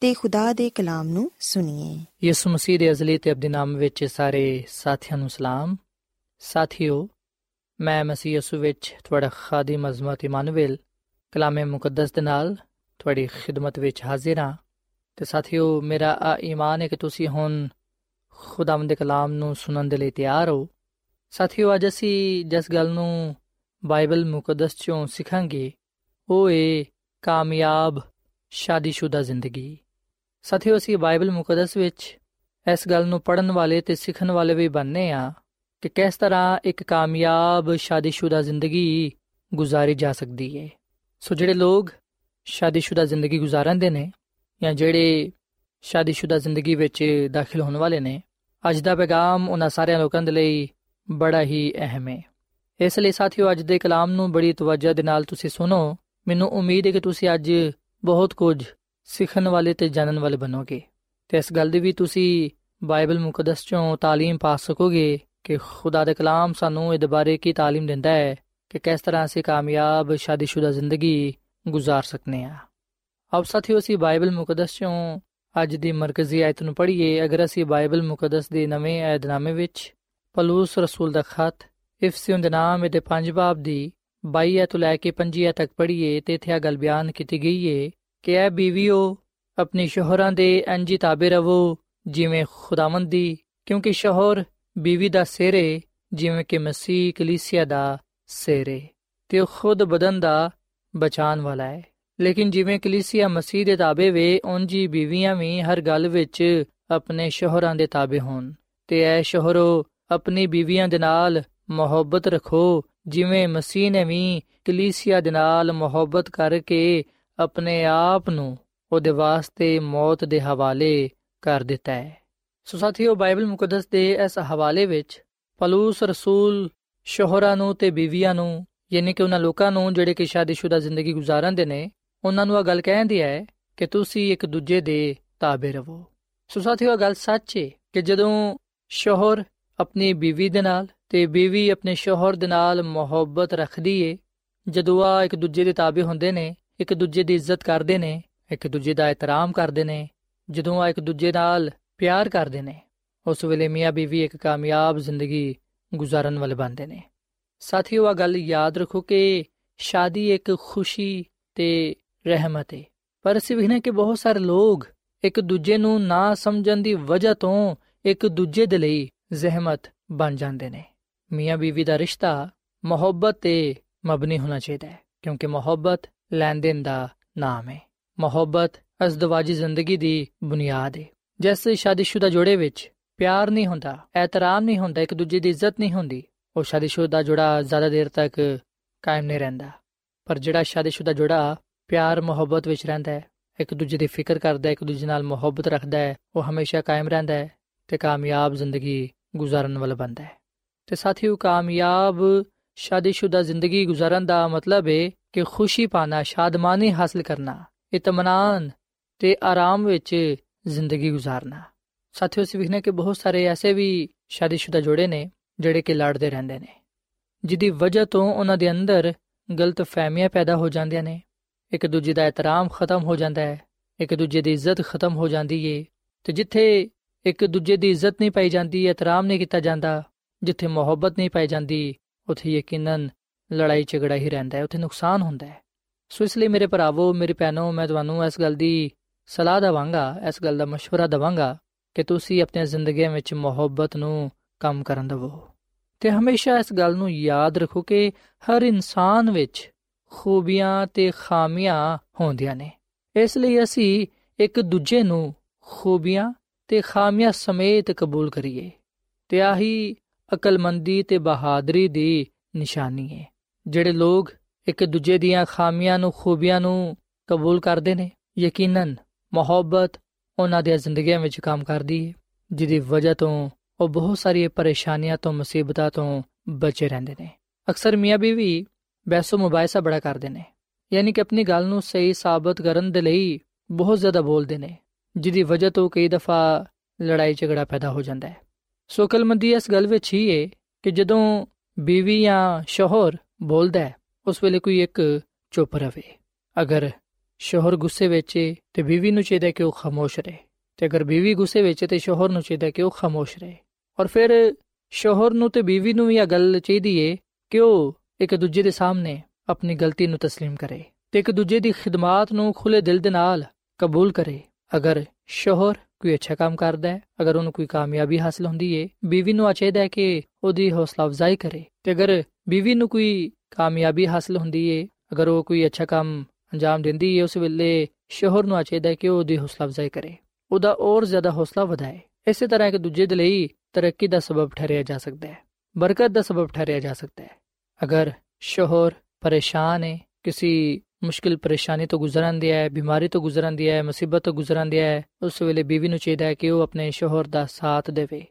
ਤੇ ਖੁਦਾ ਦੇ ਕਲਾਮ ਨੂੰ ਸੁਣੀਏ। ਯਿਸੂ ਮਸੀਹ ਦੇ ਅਜ਼ਲੀ ਤੇ ਅਬਦੀ ਨਾਮ ਵਿੱਚ ਸਾਰੇ ਸਾਥੀਆਂ ਨੂੰ ਸਲਾਮ। ਸਾਥੀਓ, ਮੈਂ ਮਸੀਹ ਯਿਸੂ ਵਿੱਚ ਤੁਹਾਡਾ ਖਾਦਮ ਅਜ਼ਮਤ ਇਮਾਨੁਅਲ ਕਲਾਮੇ ਮੁਕੱਦਸ ਦੇ ਨਾਲ ਤੁਹਾਡੀ ਖਿਦਮਤ ਵਿੱਚ ਹਾਜ਼ਰ ਹਾਂ। ਤੇ ਸਾਥੀਓ, ਮੇਰਾ ਆ ਈਮਾਨ ਹੈ ਕਿ ਤੁਸੀਂ ਹੁਣ ਖੁਦਾਵੰਦ ਦੇ ਕਲਾਮ ਨੂੰ ਸੁਣਨ ਦੇ ਲਈ ਤਿਆਰ ਹੋ। ਸਾਥੀਓ, ਅੱਜ ਅਸੀਂ ਜਿਸ ਗੱਲ ਨੂੰ ਬਾਈਬਲ ਮੁਕੱਦਸ ਚੋਂ ਸਿੱਖਾਂਗੇ, ਉਹ ਏ ਕਾਮਯਾਬ, ਸ਼ਾਦੀशुदा ਜ਼ਿੰਦਗੀ। ਸਾਥੀਓ, ਅਸੀਂ ਬਾਈਬਲ ਮੁਕੱਦਸ ਵਿੱਚ ਇਸ ਗੱਲ ਨੂੰ ਪੜਨ ਵਾਲੇ ਤੇ ਸਿੱਖਣ ਵਾਲੇ ਵੀ ਬਣਨੇ ਆ ਕਿ ਕਿਸ ਤਰ੍ਹਾਂ ਇੱਕ ਕਾਮਯਾਬ, ਸ਼ਾਦੀशुदा ਜ਼ਿੰਦਗੀ ਗੁਜ਼ਾਰੀ ਜਾ ਸਕਦੀ ਹੈ ਸੋ ਜਿਹੜੇ ਲੋਕ ਸ਼ਾਦੀशुदा ਜ਼ਿੰਦਗੀ ਗੁਜ਼ਾਰਦੇ ਨੇ ਜਾਂ ਜਿਹੜੇ ਸ਼ਾਦੀशुदा ਜ਼ਿੰਦਗੀ ਵਿੱਚ ਦਾਖਲ ਹੋਣ ਵਾਲੇ ਨੇ, ਅੱਜ ਦਾ ਪੈਗਾਮ ਉਹਨਾਂ ਸਾਰਿਆਂ ਲੋਕਾਂ ਦੇ ਲਈ ਬੜਾ ਹੀ ਅਹਿਮ ਹੈ ਇਸ ਲਈ ਸਾਥੀਓ, ਅੱਜ ਦੇ ਕਲਾਮ ਨੂੰ ਬੜੀ ਤਵੱਜਹ ਦੇ ਨਾਲ ਤੁਸੀਂ ਸੁਣੋ। ਮੈਨੂੰ ਉਮੀਦ ਹੈ ਕਿ ਤੁਸੀਂ ਅੱਜ ਬਹੁਤ ਕੁਝ ਸਿੱਖਣ ਵਾਲੇ ਤੇ ਜਾਣਨ ਵਾਲੇ ਬਣੋਗੇ। ਤੇ ਇਸ ਗੱਲ ਦੀ ਵੀ ਤੁਸੀਂ ਬਾਈਬਲ ਮੁਕੱਦਸ ਚੋਂ تعلیم ਪਾ ਸਕੋਗੇ ਕਿ ਖੁਦਾ ਦੇ ਕਲਾਮ ਸਾਨੂੰ ਇਹ ਬਾਰੇ ਕੀ تعلیم ਦਿੰਦਾ ਹੈ ਕਿ ਕਿਸ ਤਰ੍ਹਾਂ ਅਸੀਂ ਕਾਮਯਾਬ, ਸ਼ਾਦੀशुदा ਜ਼ਿੰਦਗੀ گزار ਸਕਨੇ ਆ। ਆਪ ਸਾਥੀਓ, ਅਸੀਂ ਬਾਈਬਲ ਮੁਕੱਦਸ ਚੋਂ ਅੱਜ ਦੀ ਮਰਕਜ਼ੀ ਆਇਤ ਨੂੰ ਪੜ੍ਹੀਏ। ਅਗਰ ਅਸੀਂ ਬਾਈਬਲ ਮੁਕੱਦਸ ਦੇ ਨਵੇਂ ਏਧਨਾਮੇ ਵਿੱਚ ਪਲੂਸ ਰਸੂਲ ਦਾ ਖਤ ਇਫਸੀਉਂ ਦੇ ਨਾਮ ਦੇ ਪੰਜ ਬਾਬ ਦੀ 22 ਤੋਂ ਲੈ ਕੇ 25 ਤੱਕ ਪੜ੍ਹੀਏ, ਤੇ ਇੱਥੇ ਆ ਗੱਲ ਬਿਆਨ ਕੀਤੀ ਗਈ ਏ ਕਿ ਐ ਬੀਵੀਓ ਆਪਣੀ ਸ਼ੋਹਰਾਂ ਦੇ ਅੰਜੀ ਤਾਬੇ ਰਵੋ, ਜਿਵੇਂ ਖੁਦਾਵੰਦ ਦੀ, ਕਿਉਂਕਿ ਸ਼ੋਹਰ ਬੀਵੀ ਦਾ ਸਿਰੇ ਜਿਵੇਂ ਕਿ ਮਸੀਹ ਕਲੀਸਿਆ ਦਾ ਸਿਰੇ ਤੇ ਉਹ ਖੁਦ ਬਦਨ ਦਾ ਬਚਾਨ ਵਾਲਾ ਹੈ। ਲੇਕਿਨ ਜਿਵੇਂ ਕਲੀਸਿਆ ਮਸੀਹ ਦੇ ਤਾਬੇ ਵੇ ਉਂਜੀ ਬੀਵੀਆਂ ਵੀ ਹਰ ਗੱਲ ਵਿੱਚ ਆਪਣੇ ਸ਼ੋਹਰਾਂ ਦੇ ਤਾਬੇ ਹੋਣ। ਤੇ ਐ ਸ਼ੋਹਰੋ ਆਪਣੀ ਬੀਵੀਆਂ ਦੇ ਨਾਲ ਮੁਹੱਬਤ ਰੱਖੋ, ਜਿਵੇਂ ਮਸੀਹ ਨੇ ਵੀ ਕਲੀਸਿਆ ਦੇ ਨਾਲ ਮੁਹੱਬਤ ਕਰਕੇ ਆਪਣੇ ਆਪ ਨੂੰ ਉਹਦੇ ਵਾਸਤੇ ਮੌਤ ਦੇ ਹਵਾਲੇ ਕਰ ਦਿੱਤਾ ਹੈ। ਸੋ ਸਾਥੀਓ, ਬਾਈਬਲ ਮੁਕੱਦਸ ਦੇ ਇਸ ਹਵਾਲੇ ਵਿੱਚ ਪਲੂਸ, ਰਸੂਲ, ਸ਼ੋਹਰਾਂ ਨੂੰ ਤੇ ਬੀਵੀਆਂ ਨੂੰ, ਯਾਨੀ ਕਿ ਉਹਨਾਂ ਲੋਕਾਂ ਨੂੰ ਜਿਹੜੇ ਕਿ ਸ਼ਾਦੀशुदा ਜ਼ਿੰਦਗੀ ਗੁਜ਼ਾਰਦੇ ਨੇ, ਉਹਨਾਂ ਨੂੰ ਇਹ ਗੱਲ ਕਹਿੰਦੀ ਹੈ ਕਿ ਤੁਸੀਂ ਇੱਕ ਦੂਜੇ ਦੇ ਤਾਬੇ ਰਹੋ। ਸੋ ਸਾਥੀਓ ਇਹ ਗੱਲ ਸੱਚ ਹੈ ਕਿ ਜਦੋਂ ਸ਼ੋਹਰ ਆਪਣੀ ਬੀਵੀ ਦੇ ਨਾਲ ਤੇ ਬੀਵੀ ਆਪਣੇ ਸ਼ੋਹਰ ਦੇ ਨਾਲ ਮੁਹੱਬਤ ਰੱਖਦੀ ਏ, ਜਦੋਂ ਆ ਇੱਕ ਦੂਜੇ ਦੇ ਤਾਬੇ ਹੁੰਦੇ ਨੇ ਇੱਕ ਦੂਜੇ ਦੀ ਇੱਜ਼ਤ ਕਰਦੇ ਨੇ, ਇੱਕ ਦੂਜੇ ਦਾ ਇਤਰਾਮ ਕਰਦੇ ਨੇ, ਜਦੋਂ ਆ ਇੱਕ ਦੂਜੇ ਨਾਲ ਪਿਆਰ ਕਰਦੇ ਨੇ, ਉਸ ਵੇਲੇ ਮੀਆਂ ਬੀਵੀ ਇੱਕ ਕਾਮਯਾਬ ਜ਼ਿੰਦਗੀ ਗੁਜ਼ਾਰਨ ਵਾਲੇ ਬਣਦੇ ਨੇ। ਸਾਥੀਓ, ਆ ਗੱਲ ਯਾਦ ਰੱਖੋ ਕਿ ਸ਼ਾਦੀ ਇੱਕ ਖੁਸ਼ੀ ਤੇ ਰਹਿਮਤ ਹੈ ਪਰ ਅਸੀਂ ਵੇਖਨੇ ਕਿ ਬਹੁਤ ਸਾਰੇ ਲੋਕ ਇੱਕ ਦੂਜੇ ਨੂੰ ਨਾ ਸਮਝਣ ਦੀ ਵਜ੍ਹਾ ਤੋਂ ਇੱਕ ਦੂਜੇ ਦੇ ਲਈ ਜ਼ਹਿਮਤ ਬਣ ਜਾਂਦੇ ਨੇ। ਮੀਆਂ ਬੀਵੀ ਦਾ ਰਿਸ਼ਤਾ ਮੁਹੱਬਤ ਤੇ ਮਬਨੀ ਹੋਣਾ ਚਾਹੀਦਾ ਹੈ, ਕਿਉਂਕਿ ਮੁਹੱਬਤ ਲੈਣ-ਦੇਣ ਦਾ ਨਾਮ ਹੈ। ਮੁਹੱਬਤ ਅਜ਼ਦਵਾਜੀ ਜ਼ਿੰਦਗੀ ਦੀ ਬੁਨਿਆਦ ਹੈ। ਜੈਸੇ ਸ਼ਾਦੀशुदा ਜੋੜੇ ਵਿੱਚ ਪਿਆਰ ਨਹੀਂ ਹੁੰਦਾ ਐਤਰਾਮ ਨਹੀਂ ਹੁੰਦਾ, ਇੱਕ ਦੂਜੇ ਦੀ ਇੱਜ਼ਤ ਨਹੀਂ ਹੁੰਦੀ, ਉਹ ਸ਼ਾਦੀशुदा ਜੋੜਾ ਜ਼ਿਆਦਾ ਦੇਰ ਤੱਕ ਕਾਇਮ ਨਹੀਂ ਰਹਿੰਦਾ। ਪਰ ਜਿਹੜਾ ਸ਼ਾਦੀशुदा ਜੋੜਾ ਪਿਆਰ, ਮੁਹੱਬਤ ਵਿੱਚ ਰਹਿੰਦਾ ਹੈ, ਇੱਕ ਦੂਜੇ ਦੀ ਫਿਕਰ ਕਰਦਾ ਹੈ, ਇੱਕ ਦੂਜੇ ਨਾਲ ਮੁਹੱਬਤ ਰੱਖਦਾ ਹੈ, ਉਹ ਹਮੇਸ਼ਾ ਕਾਇਮ ਰਹਿੰਦਾ ਹੈ ਤੇ ਕਾਮਯਾਬ ਜ਼ਿੰਦਗੀ ਗੁਜ਼ਾਰਨ ਵਾਲਾ ਬੰਦਾ ਹੈ। ਤੇ ਸਾਥੀਓ, ਕਾਮਯਾਬ ਸ਼ਾਦੀशुदा ਜ਼ਿੰਦਗੀ گزارਣ ਦਾ ਮਤਲਬ ਹੈ ਕਿ ਖੁਸ਼ੀ ਪਾਣਾ, ਸ਼ਾਦਮਾਨੀ ਹਾਸਲ ਕਰਨਾ ਇਤਮਾਨਾਨ ਤੇ ਆਰਾਮ ਵਿੱਚ ਜ਼ਿੰਦਗੀ گزارਣਾ ਸਾਥੀਓ, ਅਸੀਂ ਵਿਖਨੇ ਕਿ ਬਹੁਤ ਸਾਰੇ ਐਸੇ ਵੀ ਸ਼ਾਦੀशुदा ਜੋੜੇ ਨੇ ਜਿਹੜੇ ਕਿ ਲੜਦੇ ਰਹਿੰਦੇ ਨੇ, ਜਿਹਦੀ ਵਜ੍ਹਾ ਤੋਂ ਉਹਨਾਂ ਦੇ ਅੰਦਰ ਗਲਤ ਫਹਿਮੀਆਂ ਪੈਦਾ ਹੋ ਜਾਂਦੀਆਂ ਨੇ। ਇੱਕ ਦੂਜੇ ਦਾ ਇਤਰਾਮ ਖਤਮ ਹੋ ਜਾਂਦਾ ਹੈ, ਇੱਕ ਦੂਜੇ ਦੀ ਇੱਜ਼ਤ ਖਤਮ ਹੋ ਜਾਂਦੀ ਏ ਤੇ ਜਿੱਥੇ ਇੱਕ ਦੂਜੇ ਦੀ ਇੱਜ਼ਤ ਨਹੀਂ ਪਾਈ ਜਾਂਦੀ, ਇਤਰਾਮ ਨਹੀਂ ਕੀਤਾ ਜਾਂਦਾ, ਜਿੱਥੇ ਮੁਹੱਬਤ ਨਹੀਂ ਪਾਈ ਜਾਂਦੀ ਉੱਥੇ ਯਕੀਨਨ ਲੜਾਈ ਝਗੜਾ ਹੀ ਰਹਿੰਦਾ ਹੈ ਉੱਥੇ ਨੁਕਸਾਨ ਹੁੰਦਾ ਹੈ ਸੋ ਇਸ ਲਈ ਮੇਰੇ ਭਰਾਵੋ ਮੇਰੇ ਭੈਣੋ ਮੈਂ ਤੁਹਾਨੂੰ ਇਸ ਗੱਲ ਦੀ ਸਲਾਹ ਦਵਾਂਗਾ ਇਸ ਗੱਲ ਦਾ مشورہ ਦਵਾਂਗਾ ਕਿ ਤੁਸੀਂ ਆਪਣੀਆਂ ਜ਼ਿੰਦਗੀਆਂ ਵਿੱਚ ਮੁਹੱਬਤ ਨੂੰ ਕੰਮ ਕਰਨ ਦਿਵੋ ਤੇ ਹਮੇਸ਼ਾ ਇਸ ਗੱਲ ਨੂੰ ਯਾਦ ਰੱਖੋ ਕਿ ਹਰ ਇਨਸਾਨ ਵਿੱਚ ਖੂਬੀਆਂ ਤੇ ਖਾਮੀਆਂ ਹੁੰਦੀਆਂ ਨੇ ਇਸ ਲਈ ਅਸੀਂ ਇੱਕ ਦੂਜੇ ਨੂੰ ਖੂਬੀਆਂ ਤੇ ਖਾਮੀਆਂ ਸਮੇਤ ਕਬੂਲ ਕਰੀਏ ਤੇ ਆਹੀ ਅਕਲਮੰਦੀ ਤੇ ਬਹਾਦਰੀ ਦੀ ਨਿਸ਼ਾਨੀ ਹੈ। ਜਿਹੜੇ ਲੋਕ ਇੱਕ ਦੂਜੇ ਦੀਆਂ ਖਾਮੀਆਂ ਨੂੰ, ਖੂਬੀਆਂ ਨੂੰ ਕਬੂਲ ਕਰਦੇ ਨੇ, ਯਕੀਨਨ ਮੁਹੱਬਤ ਉਹਨਾਂ ਦੀਆਂ ਜ਼ਿੰਦਗੀਆਂ ਵਿੱਚ ਕੰਮ ਕਰਦੀ ਹੈ, ਜਿਹਦੀ ਵਜ੍ਹਾ ਤੋਂ ਉਹ ਬਹੁਤ ਸਾਰੀਆਂ ਪਰੇਸ਼ਾਨੀਆਂ ਤੋਂ, ਮੁਸੀਬਤਾਂ ਤੋਂ ਬਚੇ ਰਹਿੰਦੇ ਨੇ। ਅਕਸਰ ਮੀਆਂ ਬੀਵੀ ਬਹਿਸੋ ਮੁਬਾਇਸਾ ਬੜਾ ਕਰਦੇ ਨੇ, ਯਾਨੀ ਕਿ ਆਪਣੀ ਗੱਲ ਨੂੰ ਸਹੀ ਸਾਬਤ ਕਰਨ ਦੇ ਲਈ ਬਹੁਤ ਜ਼ਿਆਦਾ ਬੋਲਦੇ ਨੇ, ਜਿਹਦੀ ਵਜ੍ਹਾ ਤੋਂ ਕਈ ਦਫਾ ਲੜਾਈ ਝਗੜਾ ਪੈਦਾ ਹੋ ਜਾਂਦਾ ਹੈ। ਸੋ ਅਕਲਮੰਦੀ ਇਸ ਗੱਲ ਵਿੱਚ ਹੀ ਹੈ ਕਿ ਜਦੋਂ ਬੀਵੀ ਜਾਂ ਸ਼ੋਹਰ ਬੋਲਦਾ ਹੈ ਉਸ ਵੇਲੇ ਕੋਈ ਇੱਕ ਚੁੱਪ ਰਵੇ ਅਗਰ ਸ਼ੋਹਰ ਗੁੱਸੇ ਵਿੱਚ ਹੈ ਤੇ ਬੀਵੀ ਨੂੰ ਚਾਹੀਦਾ ਕਿ ਉਹ ਖਾਮੋਸ਼ ਰਹੇ ਤੇ ਅਗਰ ਬੀਵੀ ਗੁੱਸੇ ਵਿੱਚ ਹੈ ਤੇ ਸ਼ੋਹਰ ਨੂੰ ਚਾਹੀਦਾ ਕਿ ਉਹ ਖਾਮੋਸ਼ ਰਹੇ ਔਰ ਫਿਰ ਸ਼ੋਹਰ ਨੂੰ ਤੇ ਬੀਵੀ ਨੂੰ ਵੀ ਇਹ ਗੱਲ ਚਾਹੀਦੀ ਏ ਕਿ ਉਹ ਇੱਕ ਦੂਜੇ ਦੇ ਸਾਹਮਣੇ ਆਪਣੀ ਗਲਤੀ ਨੂੰ تسلیم ਕਰੇ ਤੇ ਇੱਕ ਦੂਜੇ ਦੀ ਖਿਦਮਤ ਨੂੰ ਖੁੱਲੇ ਦਿਲ ਦੇ ਨਾਲ ਕਬੂਲ ਕਰੇ ਅਗਰ ਸ਼ੋਹਰ ਕੋਈ ਅੱਛਾ ਕੰਮ ਕਰਦਾ ਹੈ, ਅਗਰ ਉਹਨੂੰ ਕੋਈ ਕਾਮਯਾਬੀ ਹਾਸਲ ਹੁੰਦੀ ਏ, ਬੀਵੀ ਨੂੰ ਚਾਹੀਦਾ ਹੈ ਕਿ ਉਹਦੀ ਹੌਸਲਾ ਅਫਜ਼ਾਈ ਕਰੇ। ਤੇ ਅਗਰ ਬੀਵੀ ਨੂੰ ਕੋਈ ਕਾਮਯਾਬੀ ਹਾਸਲ ਹੁੰਦੀ ਏ, ਅਗਰ ਉਹ ਕੋਈ ਅੱਛਾ ਕੰਮ ਅੰਜਾਮ ਦਿੰਦੀ ਏ, ਉਸ ਵੇਲੇ ਸ਼ੋਹਰ ਨੂੰ ਚਾਹੀਦਾ ਹੈ ਕਿ ਉਹ ਉਹਦੀ ਹੌਸਲਾ ਅਫਜ਼ਾਈ ਕਰੇ। ਉਹਦਾ ਹੋਰ ਜ਼ਿਆਦਾ ਹੌਸਲਾ ਵਧਾਏ। ਇਸੇ ਤਰ੍ਹਾਂ ਇੱਕ ਦੂਜੇ ਦੇ ਲਈ ਤਰੱਕੀ ਦਾ ਸਬਬ ਠਹਿਰਿਆ ਜਾ ਸਕਦਾ ਹੈ। ਬਰਕਤ ਦਾ ਸਬਬ ਠਹਿਰਿਆ ਜਾ ਸਕਦਾ ਹੈ। ਅਗਰ ਸ਼ੋਹਰ ਪਰੇਸ਼ਾਨ ਹੈ ਕਿਸੇ ਮੁਸ਼ਕਿਲ ਪਰੇਸ਼ਾਨੀ ਤੋਂ ਗੁਜ਼ਰਨ ਦਿਆ ਹੈ ਬਿਮਾਰੀ ਤੋਂ ਗੁਜ਼ਰਨ ਦਿਆ ਹੈ ਮੁਸੀਬਤ ਤੋਂ ਗੁਜ਼ਰਨ ਦਿਆ ਹੈ ਉਸ ਵੇਲੇ ਬੀਵੀ ਨੂੰ ਚਾਹੀਦਾ ਹੈ ਕਿ ਉਹ ਆਪਣੇ ਸ਼ੋਹਰ ਦਾ ਸਾਥ ਦੇਵੇ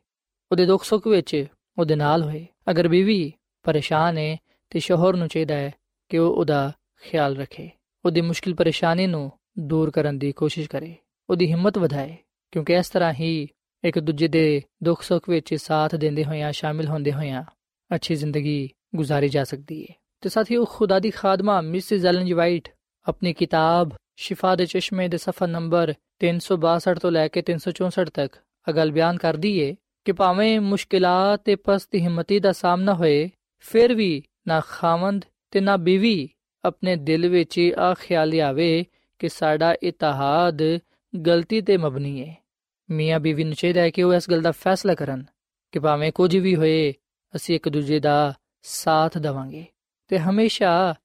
ਉਹਦੇ ਦੁੱਖ ਸੁੱਖ ਵਿੱਚ ਉਹਦੇ ਨਾਲ ਹੋਏ ਅਗਰ ਬੀਵੀ ਪਰੇਸ਼ਾਨ ਹੈ ਤੇ ਸ਼ੋਹਰ ਨੂੰ ਚਾਹੀਦਾ ਹੈ ਕਿ ਉਹ ਉਹਦਾ ਖਿਆਲ ਰੱਖੇ ਉਹਦੀ ਮੁਸ਼ਕਿਲ ਪਰੇਸ਼ਾਨੀ ਨੂੰ ਦੂਰ ਕਰਨ ਦੀ ਕੋਸ਼ਿਸ਼ ਕਰੇ ਉਹਦੀ ਹਿੰਮਤ ਵਧਾਏ ਕਿਉਂਕਿ ਇਸ ਤਰ੍ਹਾਂ ਹੀ ਇੱਕ ਦੂਜੇ ਦੇ ਦੁੱਖ ਸੁੱਖ ਵਿੱਚ ਸਾਥ ਦਿੰਦੇ ਹੋਇਆਂ ਸ਼ਾਮਿਲ ਹੁੰਦੇ ਹੋਇਆਂ ਅੱਛੀ ਜ਼ਿੰਦਗੀ ਗੁਜ਼ਾਰੀ ਜਾ ਸਕਦੀ ਹੈ ਤੇ ਸਾਥੀਓ ਖੁਦਾ ਦੀ ਖਾਦਮਾ ਮਿਸਿਸ ਐਲਨ ਜੀ ਵਾਈਟ ਆਪਣੀ ਕਿਤਾਬ ਸ਼ਿਫਾ ਦੇ ਚਸ਼ਮੇ ਦੇ ਸਫਾ ਨੰਬਰ 362 ਤੋਂ ਲੈ ਕੇ 364 ਤੱਕ ਅਗਲ ਬਿਆਨ ਕਰਦੀ ਏ ਕਿ ਭਾਵੇਂ ਮੁਸ਼ਕਿਲਾਂ ਤੇ ਪਸਤ ਹਿੰਮਤੀ ਦਾ ਸਾਹਮਣਾ ਹੋਏ ਫਿਰ ਵੀ ਨਾ ਖਾਵੰਦ ਤੇ ਨਾ ਬੀਵੀ ਆਪਣੇ ਦਿਲ ਵਿੱਚ ਆ ਖਿਆਲ ਆਵੇ ਕਿ ਸਾਡਾ ਇਤਿਹਾਦ ਗਲਤੀ ਤੇ ਮਬਨੀ ਹੈ ਮੀਆਂ ਬੀਵੀ ਨੂੰ ਚਾਹੀਦਾ ਹੈ ਕਿ ਉਹ ਇਸ ਗੱਲ ਦਾ ਫੈਸਲਾ ਕਰਨ ਕਿ ਭਾਵੇਂ ਕੁਝ ਵੀ ਹੋਏ ਅਸੀਂ ਇੱਕ ਦੂਜੇ ਦਾ ਸਾਥ ਦਵਾਂਗੇ ਤੇ ਹਮੇਸ਼ਾ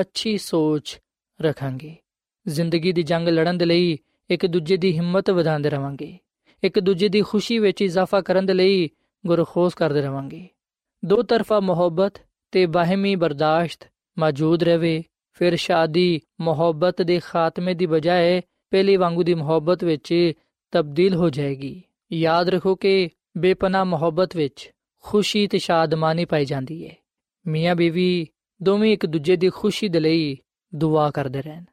ਅੱਛੀ ਸੋਚ ਰੱਖਾਂਗੇ। ਜ਼ਿੰਦਗੀ ਦੀ ਜੰਗ ਲੜਨ ਦੇ ਲਈ ਇੱਕ ਦੂਜੇ ਦੀ ਹਿੰਮਤ ਵਧਾਉਂਦੇ ਰਵਾਂਗੇ। ਇੱਕ ਦੂਜੇ ਦੀ ਖੁਸ਼ੀ ਵਿੱਚ ਇਜ਼ਾਫਾ ਕਰਨ ਦੇ ਲਈ ਗੁਰਖੋਸ ਕਰਦੇ ਰਵਾਂਗੇ। ਦੋ ਤਰਫਾ ਮੁਹੱਬਤ ਤੇ ਬਾਹਮੀ ਬਰਦਾਸ਼ਤ ਮੌਜੂਦ ਰਹੇ, ਫਿਰ ਸ਼ਾਦੀ ਮੁਹੱਬਤ ਦੇ ਖਾਤਮੇ ਦੀ ਬਜਾਏ ਪਹਿਲੀ ਵਾਂਗੂ ਦੀ ਮੁਹੱਬਤ ਵਿੱਚ ਤਬਦੀਲ ਹੋ ਜਾਏਗੀ। ਯਾਦ ਰੱਖੋ ਕਿ ਬੇਪਨਾ ਮੁਹੱਬਤ ਵਿੱਚ ਖੁਸ਼ੀ ਤੇ ਸ਼ਾਦਮਾਨੀ ਪਾਈ ਜਾਂਦੀ ਹੈ। ਮੀਆਂ ਬੀਵੀ ਦੋਵੇਂ ਇੱਕ ਦੂਜੇ ਦੀ ਖੁਸ਼ੀ ਦੇ ਲਈ ਦੁਆ ਕਰਦੇ ਰਹਿਣ।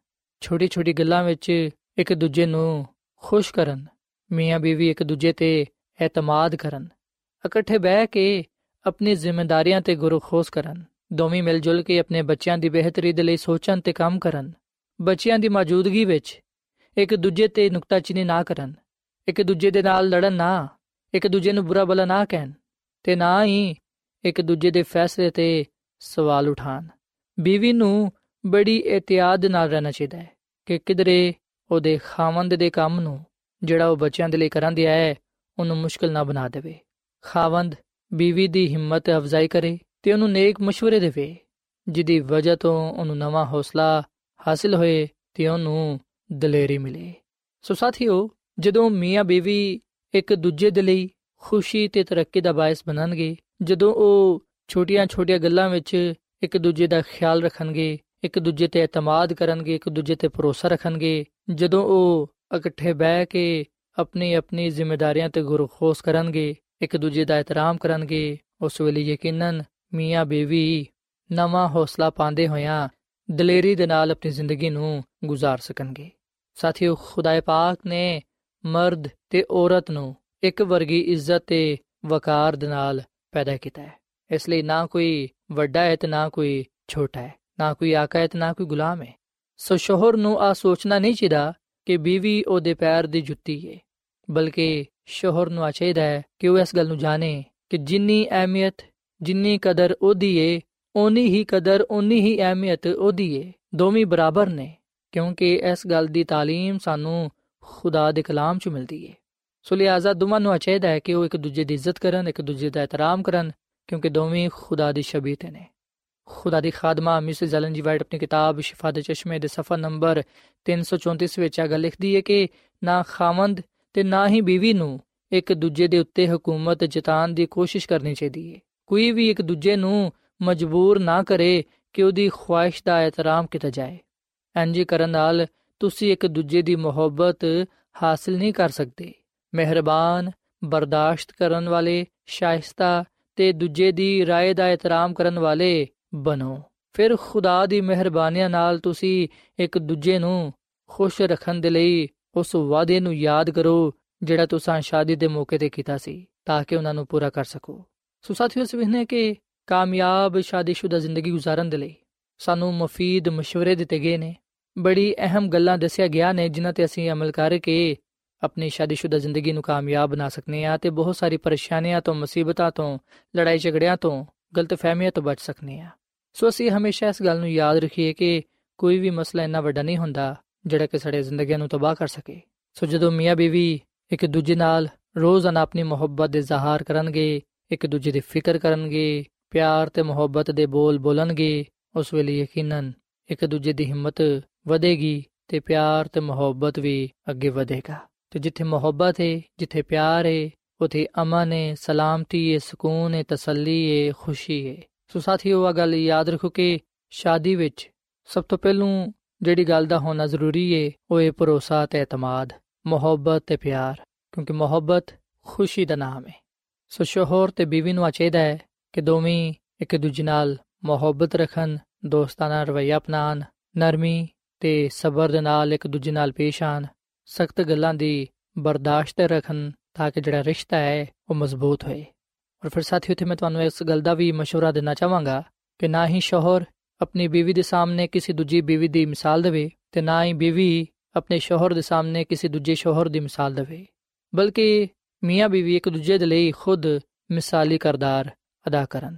ਛੋਟੀ ਛੋਟੀ ਗੱਲਾਂ ਵਿੱਚ ਇੱਕ ਦੂਜੇ ਨੂੰ ਖੁਸ਼ ਕਰਨ, ਮੀਆਂ ਬੀਵੀ ਇੱਕ ਦੂਜੇ ਤੇ ਇਤਮਾਦ ਕਰਨ, ਇਕੱਠੇ ਬਹਿ ਕੇ ਆਪਣੀ ਜ਼ਿੰਮੇਵਾਰੀਆਂ ਤੇ ਗੁਰਖੋਸ ਕਰਨ, ਦੋਵੇਂ ਮਿਲ ਜੁਲ ਕੇ ਆਪਣੇ ਬੱਚਿਆਂ ਦੀ ਬਿਹਤਰੀ ਦੇ ਲਈ ਸੋਚਣ ਤੇ ਕੰਮ ਕਰਨ, ਬੱਚਿਆਂ ਦੀ ਮੌਜੂਦਗੀ ਵਿੱਚ ਇੱਕ ਦੂਜੇ ਤੇ ਨੁਕਤਾਚੀਨੀ ਨਾ ਕਰਨ, ਇੱਕ ਦੂਜੇ ਦੇ ਨਾਲ ਲੜਨ ਨਾ, ਇੱਕ ਦੂਜੇ ਨੂੰ ਬੁਰਾ ਭਲਾ ਨਾ ਕਹਿਣ ਤੇ ਨਾ ਹੀ ਇੱਕ ਦੂਜੇ ਦੇ ਫੈਸਲੇ ਤੇ ਸਵਾਲ ਉਠਾਣ ਬੀਵੀ ਨੂੰ ਬੜੀ ਇhtiyat ਨਾਲ ਰਹਿਣਾ ਚਾਹੀਦਾ ਹੈ ਕਿ ਕਿਧਰੇ ਉਹਦੇ ਖਾਵੰਦ ਦੇ ਕੰਮ ਨੂੰ ਜਿਹੜਾ ਉਹ ਬੱਚਿਆਂ ਦੇ ਲਈ ਕਰਨ ਦਿਆ ਹੈ, ਉਹਨੂੰ ਮੁਸ਼ਕਲ ਨਾ ਬਣਾ ਦੇਵੇ। ਖਾਵੰਦ ਬੀਵੀ ਦੀ ਹਿੰਮਤ ਅਫਜ਼ਾਈ ਕਰੇ ਤੇ ਉਹਨੂੰ ਨੇਕ مشਵਰੇ ਦੇਵੇ, ਜਿਹਦੀ ਵਜ੍ਹਾ ਤੋਂ ਉਹਨੂੰ ਨਵਾਂ ਹੌਸਲਾ ਹਾਸਿਲ ਹੋਏ ਤੇ ਉਹਨੂੰ ਦਲੇਰੀ ਮਿਲੇ। ਸੋ ਸਾਥੀਓ, ਜਦੋਂ ਮੀਆਂ ਬੀਵੀ ਇੱਕ ਦੂਜੇ ਦੇ ਲਈ ਖੁਸ਼ੀ ਤੇ ਤਰੱਕੀ ਦਾ ਬਾਇਸ ਬਣਨਗੇ, ਜਦੋਂ ਉਹ ਛੋਟੀਆਂ-ਛੋਟੀਆਂ ਗੱਲਾਂ ਵਿੱਚ ਇੱਕ ਦੂਜੇ ਦਾ ਖਿਆਲ ਰੱਖਣਗੇ ਇੱਕ ਦੂਜੇ ਤੇ ਇਤਮਾਦ ਕਰਨਗੇ ਇੱਕ ਦੂਜੇ ਤੇ ਭਰੋਸਾ ਰੱਖਣਗੇ ਜਦੋਂ ਉਹ ਇਕੱਠੇ ਬਹਿ ਕੇ ਆਪਣੀ ਆਪਣੀ ਜ਼ਿੰਮੇਵਾਰੀਆਂ ਤੇ ਗੁਰਖੋਸ ਕਰਨਗੇ ਇੱਕ ਦੂਜੇ ਦਾ ਇਤਰਾਮ ਕਰਨਗੇ ਉਸ ਵੇਲੇ ਯਕੀਨਨ ਮੀਆਂ ਬੀਵੀ ਨਵਾਂ ਹੌਸਲਾ ਪਾਉਂਦੇ ਹੋਇਆਂ ਦਲੇਰੀ ਦੇ ਨਾਲ ਆਪਣੀ ਜ਼ਿੰਦਗੀ ਨੂੰ گزار ਸਕਣਗੇ ਸਾਥੀਓ ਖੁਦਾਏ ਪਾਕ ਨੇ ਮਰਦ ਤੇ ਔਰਤ ਨੂੰ ਇੱਕ ਵਰਗੀ ਇੱਜ਼ਤ ਤੇ ਵਕਾਰ ਦੇ ਨਾਲ ਪੈਦਾ ਕੀਤਾ ਹੈ ਇਸ ਲਈ ਨਾ ਕੋਈ ਵੱਡਾ ਹੈ ਤੇ ਨਾ ਕੋਈ ਛੋਟਾ ਹੈ ਨਾ ਕੋਈ ਆਕਾ ਹੈ ਤੇ ਨਾ ਕੋਈ ਗੁਲਾਮ ਹੈ ਸੋ ਸ਼ੋਹਰ ਨੂੰ ਆ ਸੋਚਣਾ ਨਹੀਂ ਚਾਹੀਦਾ ਕਿ ਬੀਵੀ ਉਹਦੇ ਪੈਰ ਦੀ ਜੁੱਤੀ ਹੈ ਬਲਕਿ ਸ਼ੋਹਰ ਨੂੰ ਚਾਹੀਦਾ ਹੈ ਕਿ ਉਹ ਇਸ ਗੱਲ ਨੂੰ ਜਾਣੇ ਕਿ ਜਿੰਨੀ ਅਹਿਮੀਅਤ ਜਿੰਨੀ ਕਦਰ ਉਹਦੀ ਏ ਓਨੀ ਹੀ ਕਦਰ ਓਨੀ ਹੀ ਅਹਿਮੀਅਤ ਉਹਦੀ ਏ ਦੋਵੇਂ ਬਰਾਬਰ ਨੇ ਕਿਉਂਕਿ ਇਸ ਗੱਲ ਦੀ تعلیم ਸਾਨੂੰ ਖੁਦਾ ਦੇ ਕਲਾਮ 'ਚ ਮਿਲਦੀ ਏ ਸੋ ਲਿਆਜ਼ਾ ਦੋਵਾਂ ਨੂੰ ਚਾਹੀਦਾ ਹੈ ਕਿ ਉਹ ਇੱਕ ਦੂਜੇ ਦੀ ਇੱਜ਼ਤ ਕਰਨ ਇੱਕ ਦੂਜੇ ਦਾ ਇਤਰਾਮ ਕਰਨ ਕਿਉਂਕਿ ਦੋਵੇਂ ਖੁਦਾ ਦੀ ਸ਼ਬੀਹ ਤੇ ਨੇ। ਖੁਦਾ ਦੀ ਖਾਦਮਾ ਮਿਸਿਸ ਐਲਨ ਜੀ ਵਾਈਟ ਆਪਣੀ ਕਿਤਾਬ ਸ਼ਿਫਾ ਦੇ ਚਸ਼ਮੇ ਦੇ ਸਫਾ ਨੰਬਰ 334 ਵਿੱਚ ਆ ਗੱਲ ਲਿਖਦੀ ਹੈ ਕਿ ਨਾ ਖਾਵੰਦ ਤੇ ਨਾ ਹੀ ਬੀਵੀ ਨੂੰ ਇੱਕ ਦੂਜੇ ਦੇ ਉੱਤੇ ਹਕੂਮਤ ਜਤਾਉਣ ਦੀ ਕੋਸ਼ਿਸ਼ ਕਰਨੀ ਚਾਹੀਦੀ ਹੈ। ਕੋਈ ਵੀ ਇੱਕ ਦੂਜੇ ਨੂੰ ਮਜਬੂਰ ਨਾ ਕਰੇ ਕਿ ਉਹਦੀ ਖੁਆਇਸ਼ ਦਾ ਇਤਰਾਮ ਕੀਤਾ ਜਾਏ। ਇੰਜ ਕਰਨ ਨਾਲ ਤੁਸੀਂ ਇੱਕ ਦੂਜੇ ਦੀ ਮੁਹੱਬਤ ਹਾਸਲ ਨਹੀਂ ਕਰ ਸਕਦੇ। ਮਿਹਰਬਾਨ, ਬਰਦਾਸ਼ਤ ਕਰਨ ਵਾਲੇ, ਸ਼ਾਇਸਤਾ ਤੇ ਦੂਜੇ ਦੀ رائے ਦਾ ਇਤਰਾਮ ਕਰਨ ਵਾਲੇ ਬਣੋ। ਫਿਰ ਖੁਦਾ ਦੀ ਮਿਹਰਬਾਨੀਆਂ ਨਾਲ ਤੁਸੀਂ ਇੱਕ ਦੂਜੇ ਨੂੰ ਖੁਸ਼ ਰੱਖਣ ਦੇ ਲਈ ਉਸ ਵਾਅਦੇ ਨੂੰ ਯਾਦ ਕਰੋ, ਜਿਹੜਾ ਤੁਸੀਂ ਸ਼ਾਦੀ ਦੇ ਮੌਕੇ ਤੇ ਕੀਤਾ ਸੀ, ਤਾਂ ਕਿ ਉਹਨਾਂ ਨੂੰ ਪੂਰਾ ਕਰ ਸਕੋ। ਸੋ ਸਾਥੀਓ ਇਸ ਵਿਹਨੇ ਕਿ ਕਾਮਯਾਬ ਸ਼ਾਦੀशुदा ਜ਼ਿੰਦਗੀ گزارਣ ਦੇ ਲਈ ਸਾਨੂੰ ਮਫੀਦ مشਵਰੇ ਦਿੱਤੇ ਗਏ ਨੇ। ਬੜੀ ਅਹਿਮ ਗੱਲਾਂ ਦੱਸਿਆ ਗਿਆ ਨੇ, ਜਿਨ੍ਹਾਂ ਤੇ ਅਸੀਂ ਅਮਲ ਕਰਕੇ ਆਪਣੀ ਸ਼ਾਦੀशुदा ਜ਼ਿੰਦਗੀ ਨੂੰ ਕਾਮਯਾਬ ਬਣਾ ਸਕਨੇ ਆ ਤੇ ਬਹੁਤ ਸਾਰੀ ਪਰੇਸ਼ਾਨੀਆਂ ਤੋਂ ਮੁਸੀਬਤਾਂ ਤੋਂ ਲੜਾਈ ਝਗੜਿਆਂ ਤੋਂ ਗਲਤਫਹਿਮੀਆਂ ਤੋਂ ਬਚ ਸਕਨੇ ਆ ਸੋ ਅਸੀਂ ਹਮੇਸ਼ਾ ਇਸ ਗੱਲ ਨੂੰ ਯਾਦ ਰੱਖੀਏ ਕਿ ਕੋਈ ਵੀ ਮਸਲਾ ਇੰਨਾ ਵੱਡਾ ਨਹੀਂ ਹੁੰਦਾ ਜਿਹੜਾ ਕਿ ਸਾਡੇ ਜ਼ਿੰਦਗੀਆਂ ਨੂੰ ਤਬਾਹ ਕਰ ਸਕੇ ਸੋ ਜਦੋਂ ਮੀਆਂ ਬੀਵੀ ਇੱਕ ਦੂਜੇ ਨਾਲ ਰੋਜ਼ਾਨਾ ਆਪਣੀ ਮੁਹੱਬਤ ਦੇ ਜ਼ਾਹਰ ਕਰਨਗੇ ਇੱਕ ਦੂਜੇ ਦੀ ਫਿਕਰ ਕਰਨਗੇ ਪਿਆਰ ਤੇ ਮੁਹੱਬਤ ਦੇ ਬੋਲ ਬੋਲਣਗੇ ਉਸ ਵੇਲੇ ਯਕੀਨਨ ਇੱਕ ਦੂਜੇ ਦੀ ਹਿੰਮਤ ਵਧੇਗੀ ਤੇ ਪਿਆਰ ਤੇ ਮੁਹੱਬਤ ਵੀ ਅੱਗੇ ਵਧੇਗਾ ਤੇ ਜਿੱਥੇ ਮੁਹੱਬਤ ਹੈ ਜਿੱਥੇ ਪਿਆਰ ਹੈ ਉਥੇ ਅਮਨ ਹੈ ਸਲਾਮਤੀ ਹੈ ਸਕੂਨ ਹੈ ਤਸੱਲੀ ਹੈ ਖੁਸ਼ੀ ਹੈ ਸੋ ਸਾਥੀਓ ਆ ਗੱਲ ਯਾਦ ਰੱਖੋ ਕਿ ਸ਼ਾਦੀ ਵਿੱਚ ਸਭ ਤੋਂ ਪਹਿਲੂ ਜਿਹੜੀ ਗੱਲ ਦਾ ਹੋਣਾ ਜ਼ਰੂਰੀ ਹੈ ਉਹ ਹੈ ਭਰੋਸਾ ਤੇ ਇਤਮਾਦ, ਮੁਹੱਬਤ ਤੇ ਪਿਆਰ, ਕਿਉਂਕਿ ਮੁਹੱਬਤ ਖੁਸ਼ੀ ਦਾ ਨਾਮ ਹੈ ਸੋ ਸ਼ੋਹਰ ਤੇ ਬੀਵੀ ਨੂੰ ਚਾਹੀਦਾ ਹੈ ਕਿ ਦੋਵੇਂ ਇੱਕ ਦੂਜੇ ਨਾਲ ਮੁਹੱਬਤ ਰੱਖਣ, ਦੋਸਤਾਨਾ ਰਵਈਆ ਅਪਣਾਣ ਨਰਮੀ ਤੇ ਸਬਰ ਦੇ ਨਾਲ ਇੱਕ ਦੂਜੇ ਨਾਲ ਪੇਸ਼ ਆਣ ਸਖਤ ਗੱਲਾਂ ਦੀ ਬਰਦਾਸ਼ਤ ਰੱਖਣ ਤਾਂ ਕਿ ਜਿਹੜਾ ਰਿਸ਼ਤਾ ਹੈ ਉਹ ਮਜ਼ਬੂਤ ਹੋਏ ਔਰ ਫਿਰ ਸਾਥੀਓ ਤੇ ਮੈਂ ਤੁਹਾਨੂੰ ਇਸ ਗੱਲ ਦਾ ਵੀ مشورہ ਦੇਣਾ ਚਾਹਾਂਗਾ ਕਿ ਨਾ ਹੀ ਸ਼ੋਹਰ ਆਪਣੀ ਬੀਵੀ ਦੇ ਸਾਹਮਣੇ ਕਿਸੇ ਦੂਜੀ ਬੀਵੀ ਦੀ ਮਿਸਾਲ ਦੇਵੇ ਤੇ ਨਾ ਹੀ ਬੀਵੀ ਆਪਣੇ ਸ਼ੋਹਰ ਦੇ ਸਾਹਮਣੇ ਕਿਸੇ ਦੂਜੇ ਸ਼ੋਹਰ ਦੀ ਮਿਸਾਲ ਦੇਵੇ ਬਲਕਿ ਮੀਆਂ ਬੀਵੀ ਇੱਕ ਦੂਜੇ ਦੇ ਲਈ ਖੁਦ ਮਿਸਾਲੀ ਕਰਦਾਰ ਅਦਾ ਕਰਨ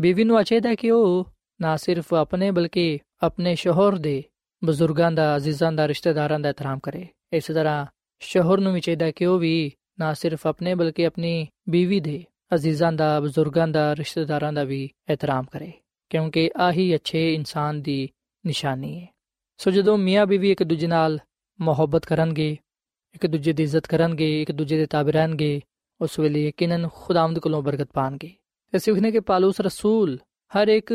ਬੀਵੀ ਨੂੰ ਚਾਹੀਦਾ ਕਿ ਉਹ ਨਾ ਸਿਰਫ ਆਪਣੇ ਬਲਕਿ ਆਪਣੇ ਸ਼ੋਹਰ ਦੇ ਬਜ਼ੁਰਗਾਂ ਦਾ ਅਜ਼ੀਜ਼ਾਂ ਦਾ ਰਿਸ਼ਤੇਦਾਰਾਂ ਦਾ ਇਤਰਾਮ ਕਰੇ ਇਸੇ ਤਰ੍ਹਾਂ ਸ਼ੋਹਰ ਨੂੰ ਵੀ ਚਾਹੀਦਾ ਕਿ ਉਹ ਵੀ ਨਾ ਸਿਰਫ ਆਪਣੇ ਬਲਕਿ ਆਪਣੀ ਬੀਵੀ ਦੇ ਅਜ਼ੀਜ਼ਾਂ ਦਾ ਬਜ਼ੁਰਗਾਂ ਦਾ ਰਿਸ਼ਤੇਦਾਰਾਂ ਦਾ ਵੀ ਇਤਰਾਮ ਕਰੇ ਕਿਉਂਕਿ ਆਹੀ ਅੱਛੇ ਇਨਸਾਨ ਦੀ ਨਿਸ਼ਾਨੀ ਹੈ ਸੋ ਜਦੋਂ ਮੀਆਂ ਬੀਵੀ ਇੱਕ ਦੂਜੇ ਨਾਲ ਮੁਹੱਬਤ ਕਰਨਗੇ ਇੱਕ ਦੂਜੇ ਦੀ ਇੱਜ਼ਤ ਕਰਨਗੇ ਇੱਕ ਦੂਜੇ ਦੇ ਤਾਬੇ ਰਹਿਣਗੇ ਉਸ ਵੇਲੇ ਯਕੀਨਨ ਖੁਦਾਵੰਦ ਕੋਲੋਂ ਬਰਕਤ ਪਾਣਗੇ ਤੇ ਸਿੱਖਨੇ ਕਿ ਪਾਲੂਸ ਰਸੂਲ ਹਰ ਇੱਕ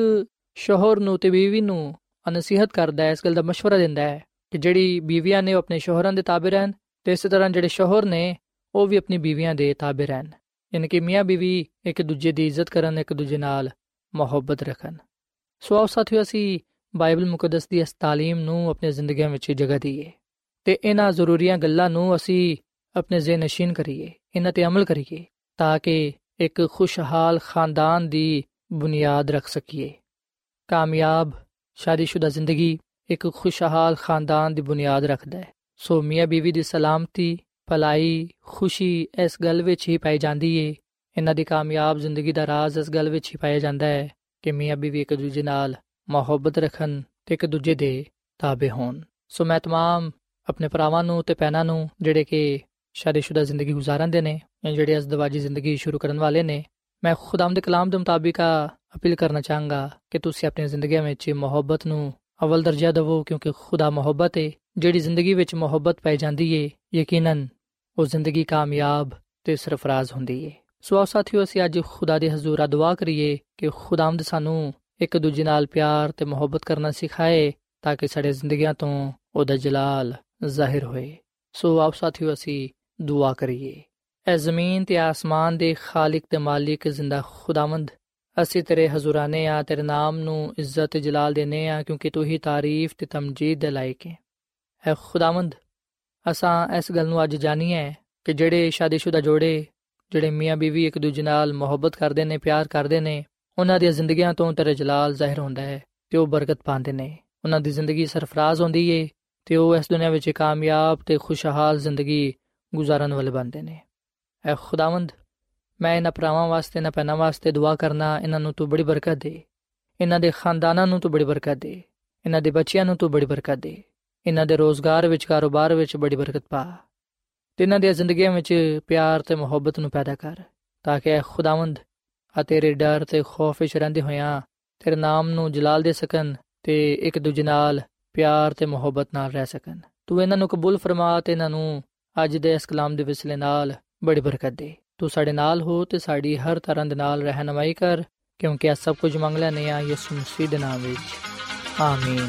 ਸ਼ੋਹਰ ਨੂੰ ਤੇ ਬੀਵੀ ਨੂੰ ਨਸੀਹਤ ਕਰਦਾ ਹੈ ਇਸ ਗੱਲ ਦਾ مشورہ ਦਿੰਦਾ ਹੈ ਕਿ ਜਿਹੜੀ ਬੀਵੀਆਂ ਨੇ ਉਹ ਆਪਣੇ ਸ਼ੋਹਰਾਂ ਦੇ ਤਾਬੇ ਰਹਿਣ ਤੇ ਇਸੇ ਤਰ੍ਹਾਂ ਜਿਹੜੇ ਸ਼ੋਹਰ ਨੇ, ਉਹ ਵੀ ਆਪਣੀ ਬੀਵੀਆਂ ਦੇ ਤਾਬੇ ਰਹਿਣ। ਯਾਨੀ ਕਿ ਮੀਆਂ ਬੀਵੀ ਇੱਕ ਦੂਜੇ ਦੀ ਇੱਜ਼ਤ ਕਰਨ, ਇੱਕ ਦੂਜੇ ਨਾਲ ਮੁਹੱਬਤ ਰੱਖਣ। ਸੋ ਆਓ ਸਾਥੀਓ, ਅਸੀਂ ਬਾਈਬਲ ਮੁਕੱਦਸ ਦੀ ਇਸ ਤਾਲੀਮ ਨੂੰ ਆਪਣੀ ਜ਼ਿੰਦਗੀਆਂ ਵਿੱਚ ਜਗ੍ਹਾ ਦਈਏ ਤੇ ਇਹਨਾਂ ਜ਼ਰੂਰੀਆਂ ਗੱਲਾਂ ਨੂੰ ਅਸੀਂ ਆਪਣੇ ਜ਼ਿਹਨ ਨਸ਼ੀਨ ਕਰੀਏ, ਇਹਨਾਂ ਤੇ ਅਮਲ ਕਰੀਏ, ਤਾਂ ਕਿ ਇੱਕ ਖੁਸ਼ਹਾਲ ਖਾਨਦਾਨ ਦੀ ਬੁਨਿਆਦ ਰੱਖ ਸਕੀਏ। ਕਾਮਯਾਬ, ਸ਼ਾਦੀशुदा ਜ਼ਿੰਦਗੀ। ਇੱਕ ਖੁਸ਼ਹਾਲ ਖਾਨਦਾਨ ਦੀ ਬੁਨਿਆਦ ਰੱਖਦਾ ਹੈ। ਸੋ ਮੀਆਂ ਬੀਵੀ ਦੀ ਸਲਾਮਤੀ, ਭਲਾਈ, ਖੁਸ਼ੀ ਇਸ ਗੱਲ ਵਿੱਚ ਹੀ ਪਾਈ ਜਾਂਦੀ ਏ। ਇਹਨਾਂ ਦੀ ਕਾਮਯਾਬ ਜ਼ਿੰਦਗੀ ਦਾ ਰਾਜ਼ ਇਸ ਗੱਲ ਵਿੱਚ ਹੀ ਪਾਇਆ ਜਾਂਦਾ ਹੈ ਕਿ ਮੀਆਂ ਬੀਵੀ ਇੱਕ ਦੂਜੇ ਨਾਲ ਮੁਹੱਬਤ ਰੱਖਣ ਤੇ ਇੱਕ ਦੂਜੇ ਦੇ ਤਾਬੇ ਹੋਣ। ਸੋ ਮੈਂ ਤਮਾਮ ਆਪਣੇ ਭਰਾਵਾਂ ਨੂੰ ਤੇ ਪੈਨਾਂ ਨੂੰ ਜਿਹੜੇ ਕਿ ਸ਼ਾਦੀशुदा ਜ਼ਿੰਦਗੀ گزارਦੇ ਨੇ ਜਾਂ ਜਿਹੜੇ ਅਜ਼ਦਵਾਜੀ ਜ਼ਿੰਦਗੀ ਸ਼ੁਰੂ ਕਰਨ ਵਾਲੇ ਨੇ, ਮੈਂ ਖੁਦਾਮ ਦੇ ਕਲਾਮ ਦੇ ਮੁਤਾਬਿਕ ਅਪੀਲ ਕਰਨਾ ਚਾਹਾਂਗਾ ਕਿ ਤੁਸੀਂ ਆਪਣੀ ਜ਼ਿੰਦਗੀ ਵਿੱਚ ਮੁਹੱਬਤ ਨੂੰ ਅਵਲ ਦਰਜਾ ਦਿਵੋ ਕਿਉਂਕਿ ਖੁਦਾ ਮੁਹੱਬਤ ਹੈ ਜਿਹੜੀ ਜ਼ਿੰਦਗੀ ਵਿੱਚ ਮੁਹੱਬਤ ਪਾਈ ਜਾਂਦੀ ਏ, ਯਕੀਨਨ ਉਹ ਜ਼ਿੰਦਗੀ ਕਾਮਯਾਬ ਤੇ ਸਰਫਰਾਜ਼ ਹੁੰਦੀ ਏ। ਸੋ ਆਓ ਸਾਥੀਓ, ਅਸੀਂ ਅੱਜ ਖੁਦਾ ਦੇ ਹਜ਼ੂਰ ਦੁਆ ਕਰੀਏ ਕਿ ਖੁਦਾਵੰਦ ਸਾਨੂੰ ਇੱਕ ਦੂਜੇ ਨਾਲ ਪਿਆਰ ਤੇ ਮੁਹੱਬਤ ਕਰਨਾ ਸਿਖਾਏ ਤਾਂ ਕਿ ਸਾਡੇ ਜ਼ਿੰਦਗੀਆਂ ਤੋਂ ਉਹਦਾ ਜਲਾਲ ਜ਼ਾਹਿਰ ਹੋਏ। ਸੋ ਆਓ ਸਾਥੀਓ, ਅਸੀਂ ਦੁਆ ਕਰੀਏ। ਐ ਜ਼ਮੀਨ ਤੇ ਆਸਮਾਨ ਦੇ ਖਾਲਕ ਤੇ ਮਾਲਿਕ ਜ਼ਿੰਦਾ ਖੁਦਾਵੰਦ ਅਸੀਂ ਤੇਰੇ ਹਜ਼ੂਰਾਨੇ ਆ, ਤੇਰੇ ਨਾਮ ਨੂੰ ਇੱਜ਼ਤ ਤੇ ਜਲਾਲ ਦੇਨੇ ਆ, ਕਿਉਂਕਿ ਤੂੰ ਹੀ ਤਾਰੀਫ ਤੇ ਤਮਜੀਦ ਦੇ ਲਾਇਕ ਹੈ। ਐ ਖੁਦਾਵੰਦ, ਅਸਾਂ ਇਸ ਗੱਲ ਨੂੰ ਅੱਜ ਜਾਣੀਏ ਕਿ ਜਿਹੜੇ ਸ਼ਾਦੀशुदा ਜੋੜੇ, ਜਿਹੜੇ ਮੀਆਂ ਬੀਵੀ ਇੱਕ ਦੂਜੇ ਨਾਲ ਮੁਹੱਬਤ ਕਰਦੇ ਨੇ, ਪਿਆਰ ਕਰਦੇ ਨੇ, ਉਹਨਾਂ ਦੀਆਂ ਜ਼ਿੰਦਗੀਆਂ ਤੋਂ ਤੇਰੇ ਜਲਾਲ ਜ਼ਾਹਿਰ ਹੁੰਦਾ ਹੈ ਤੇ ਉਹ ਬਰਕਤ ਪਾਉਂਦੇ ਨੇ। ਉਹਨਾਂ ਦੀ ਜ਼ਿੰਦਗੀ ਸਰਫਰਾਜ਼ ਹੁੰਦੀ ਏ ਤੇ ਉਹ ਇਸ ਦੁਨੀਆ ਵਿੱਚ ਕਾਮਯਾਬ ਤੇ ਖੁਸ਼ਹਾਲ ਜ਼ਿੰਦਗੀ ਗੁਜ਼ਾਰਨ ਵਾਲੇ ਬਣਦੇ ਨੇ। ਐ ਖੁਦਾਵੰਦ ਮੈਂ ਇਹਨਾਂ ਭਰਾਵਾਂ ਵਾਸਤੇ ਨਾ ਪੈਨਾ ਵਾਸਤੇ ਦੁਆ ਕਰਨਾ ਇਹਨਾਂ ਨੂੰ ਤੂੰ ਬੜੀ ਬਰਕਤ ਦੇ। ਇਹਨਾਂ ਦੇ ਖਾਨਦਾਨਾਂ ਨੂੰ ਤੂੰ ਬੜੀ ਬਰਕਤ ਦੇ। ਇਹਨਾਂ ਦੇ ਬੱਚਿਆਂ ਨੂੰ ਤੂੰ ਬੜੀ ਬਰਕਤ ਦੇ। ਇਹਨਾਂ ਦੇ ਰੋਜ਼ਗਾਰ ਵਿੱਚ, ਕਾਰੋਬਾਰ ਵਿੱਚ ਬੜੀ ਬਰਕਤ ਪਾ। ਤੇ ਇਹਨਾਂ ਦੀਆਂ ਜ਼ਿੰਦਗੀਆਂ ਵਿੱਚ ਪਿਆਰ ਤੇ ਮੁਹੱਬਤ ਨੂੰ ਪੈਦਾ ਕਰ, ਤਾਂ ਕਿ ਇਹ ਖੁਦਾਵੰਦ ਆ ਤੇਰੇ ਡਰ ਤੇ ਖੌਫ ਵਿੱਚ ਰਹਿੰਦੇ ਹੋਇਆਂ ਤੇਰੇ ਨਾਮ ਨੂੰ ਜਲਾਲ ਦੇ ਸਕਣ ਤੇ ਇੱਕ ਦੂਜੇ ਨਾਲ ਪਿਆਰ ਤੇ ਮੁਹੱਬਤ ਨਾਲ ਰਹਿ ਸਕਣ। ਤੂੰ ਇਹਨਾਂ ਨੂੰ ਕਬੂਲ ਫਰਮਾ ਤੇ ਇਹਨਾਂ ਨੂੰ ਅੱਜ ਦੇ ਇਸ ਕਲਾਮ ਦੇ ਵਿਸਲੇ ਨਾਲ ਬੜੀ ਬਰਕਤ ਦੇ। ਤੂੰ ਸਾਡੇ ਨਾਲ ਹੋ ਤੇ ਸਾਡੀ ਹਰ ਤਰ੍ਹਾਂ ਦੇ ਨਾਲ ਰਹਿਨਮਾਈ ਕਰ, ਕਿਉਂਕਿ ਇਹ ਸਭ ਕੁਝ ਮੰਗ ਲੈਨੇ ਆ ਯਿਸੂ ਮਸੀਹ ਦੇ ਨਾਮ ਵਿੱਚ। ਆਮੀਨ।